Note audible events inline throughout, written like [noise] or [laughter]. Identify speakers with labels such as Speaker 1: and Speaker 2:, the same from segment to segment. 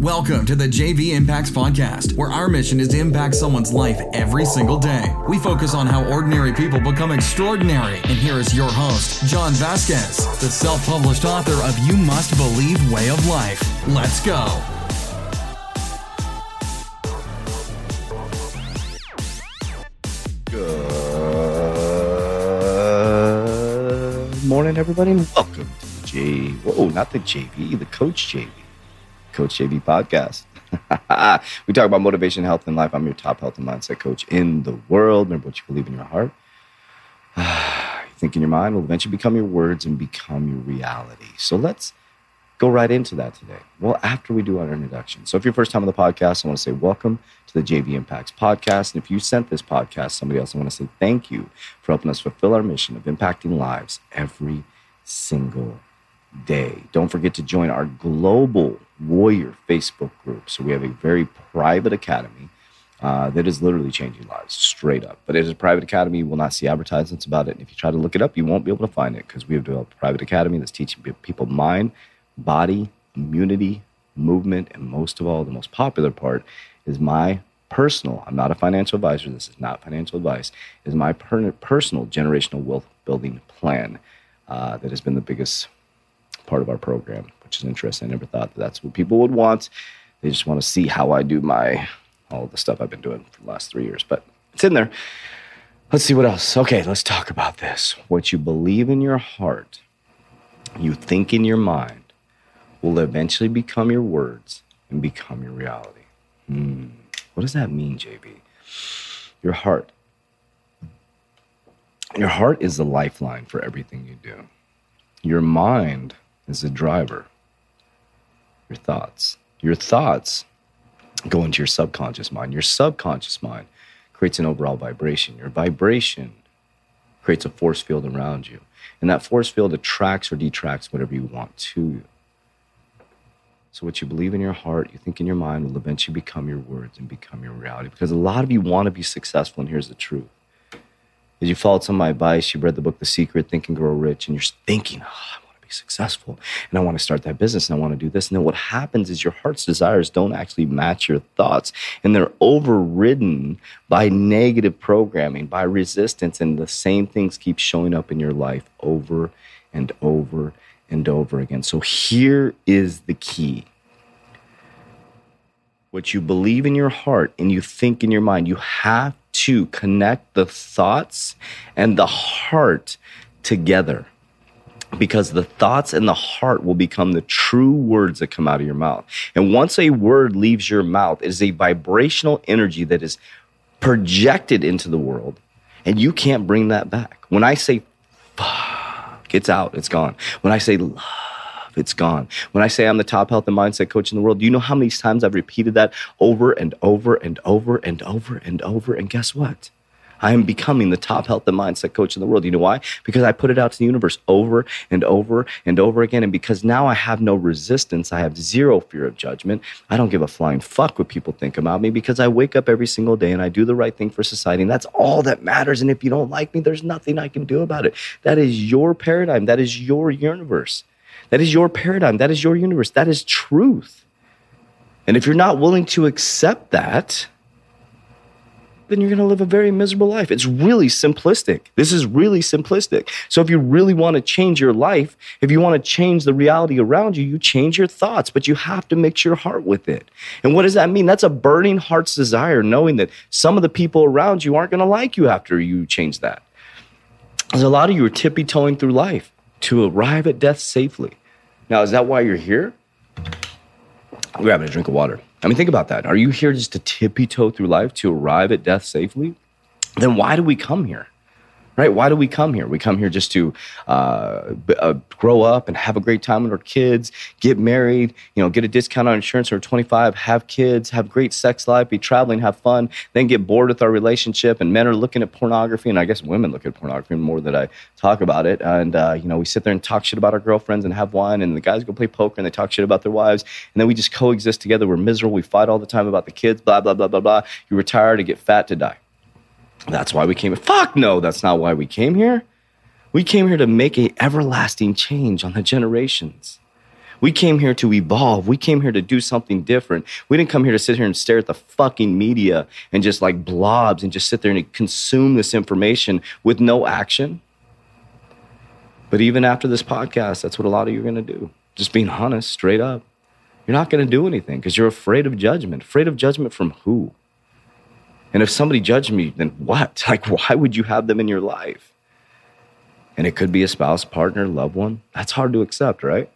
Speaker 1: Welcome to the JV Impacts Podcast, where our mission is to impact someone's life every single day. We focus on how ordinary people become extraordinary. And here is your host, John Vasquez, the self published author of You Must Believe Way of Life. Let's go.
Speaker 2: Good morning, everybody, and welcome to the J. Whoa, oh, not the JV, the Coach JV. Coach JV podcast. [laughs] we talk about motivation, health, and life. I'm your top health and mindset coach in the world. Remember what you believe in your heart. [sighs] you think in your mind will eventually become your words and become your reality. So let's go right into that today. Well, after we do our introduction. So if you're first time on the podcast, I want to say welcome to the JV Impacts podcast. And if you sent this podcast to somebody else, I want to say thank you for helping us fulfill our mission of impacting lives every single day. Don't forget to join our global warrior Facebook group. So we have a very private academy uh, that is literally changing lives straight up. But it is a private academy. You will not see advertisements about it. And if you try to look it up, you won't be able to find it because we have developed a private academy that's teaching people mind, body, immunity, movement, and most of all, the most popular part is my personal, I'm not a financial advisor, this is not financial advice, is my per- personal generational wealth building plan uh, that has been the biggest part of our program, which is interesting. I never thought that that's what people would want. They just want to see how I do my all the stuff I've been doing for the last three years, but it's in there. Let's see what else. Okay, let's talk about this. What you believe in your heart, you think in your mind, will eventually become your words and become your reality. Hmm. What does that mean, JV? Your heart. Your heart is the lifeline for everything you do. Your mind is the driver. Your thoughts. Your thoughts go into your subconscious mind. Your subconscious mind creates an overall vibration. Your vibration creates a force field around you. And that force field attracts or detracts whatever you want to you. So, what you believe in your heart, you think in your mind, will eventually become your words and become your reality. Because a lot of you want to be successful, and here's the truth. As you followed some of my advice, you read the book The Secret, Think and Grow Rich, and you're thinking, oh, be successful and I want to start that business and I want to do this. And then what happens is your heart's desires don't actually match your thoughts and they're overridden by negative programming, by resistance, and the same things keep showing up in your life over and over and over again. So here is the key. What you believe in your heart and you think in your mind, you have to connect the thoughts and the heart together because the thoughts and the heart will become the true words that come out of your mouth. And once a word leaves your mouth, it is a vibrational energy that is projected into the world, and you can't bring that back. When I say fuck, it's out, it's gone. When I say love, it's gone. When I say I'm the top health and mindset coach in the world, do you know how many times I've repeated that over and over and over and over and over? And guess what? I am becoming the top health and mindset coach in the world. You know why? Because I put it out to the universe over and over and over again. And because now I have no resistance, I have zero fear of judgment. I don't give a flying fuck what people think about me because I wake up every single day and I do the right thing for society. And that's all that matters. And if you don't like me, there's nothing I can do about it. That is your paradigm. That is your universe. That is your paradigm. That is your universe. That is truth. And if you're not willing to accept that, then you're going to live a very miserable life. It's really simplistic. This is really simplistic. So if you really want to change your life, if you want to change the reality around you, you change your thoughts, but you have to mix your heart with it. And what does that mean? That's a burning heart's desire, knowing that some of the people around you aren't going to like you after you change that. There's a lot of you are tippy toeing through life to arrive at death safely. Now, is that why you're here? We're having a drink of water. I mean, think about that. Are you here just to tippy toe through life to arrive at death safely? Then why do we come here? Right? Why do we come here? We come here just to uh, uh, grow up and have a great time with our kids, get married, you know, get a discount on insurance or 25, have kids, have great sex life, be traveling, have fun, then get bored with our relationship. And men are looking at pornography, and I guess women look at pornography more than I talk about it. And, uh, you know, we sit there and talk shit about our girlfriends and have wine, and the guys go play poker and they talk shit about their wives. And then we just coexist together. We're miserable. We fight all the time about the kids, blah, blah, blah, blah, blah. You retire to get fat to die. That's why we came. Fuck no, that's not why we came here. We came here to make a everlasting change on the generations. We came here to evolve. We came here to do something different. We didn't come here to sit here and stare at the fucking media and just like blobs and just sit there and consume this information with no action. But even after this podcast, that's what a lot of you are going to do. Just being honest, straight up. You're not going to do anything because you're afraid of judgment. Afraid of judgment from who? And if somebody judged me, then what? [laughs] Like, why would you have them in your life? And it could be a spouse, partner, loved one. That's hard to accept, right?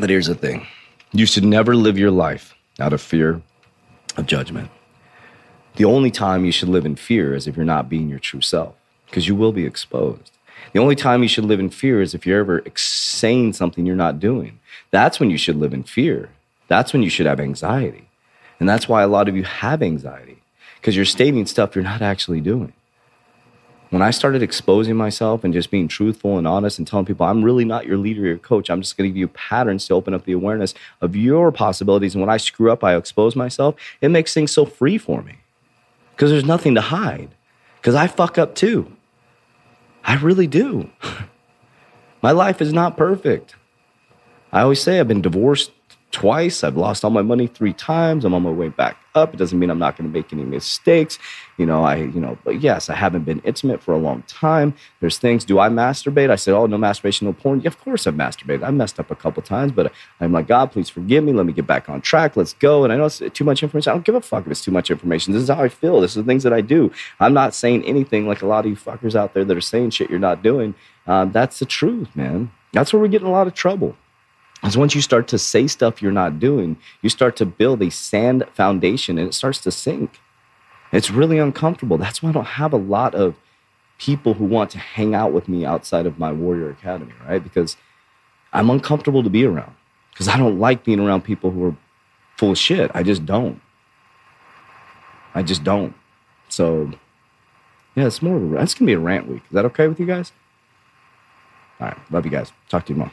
Speaker 2: But here's the thing you should never live your life out of fear of judgment. The only time you should live in fear is if you're not being your true self, because you will be exposed. The only time you should live in fear is if you're ever saying something you're not doing. That's when you should live in fear. That's when you should have anxiety. And that's why a lot of you have anxiety, because you're stating stuff you're not actually doing when I started exposing myself and just being truthful and honest and telling people, I'm really not your leader or your coach. I'm just going to give you patterns to open up the awareness of your possibilities. And when I screw up, I expose myself. It makes things so free for me because there's nothing to hide. Because I fuck up too. I really do. [laughs] my life is not perfect. I always say I've been divorced twice. I've lost all my money three times. I'm on my way back up. It doesn't mean I'm not going to make any mistakes. You know, I, you know, but yes, I haven't been intimate for a long time. There's things. Do I masturbate? I said, oh, no masturbation, no porn. Yeah, of course I've masturbated. I messed up a couple times, but I'm like, God, please forgive me. Let me get back on track. Let's go. And I know it's too much information. I don't give a fuck if it's too much information. This is how I feel. This is the things that I do. I'm not saying anything like a lot of you fuckers out there that are saying shit you're not doing. Um, that's the truth, man. That's where we get getting a lot of trouble is once you start to say stuff you're not doing, you start to build a sand foundation and it starts to sink. It's really uncomfortable. That's why I don't have a lot of people who want to hang out with me outside of my Warrior Academy, right? Because I'm uncomfortable to be around because I don't like being around people who are full of shit. I just don't. I just don't. So, yeah, it's more of a, it's going to be a rant week. Is that okay with you guys? All right. Love you guys. Talk to you tomorrow.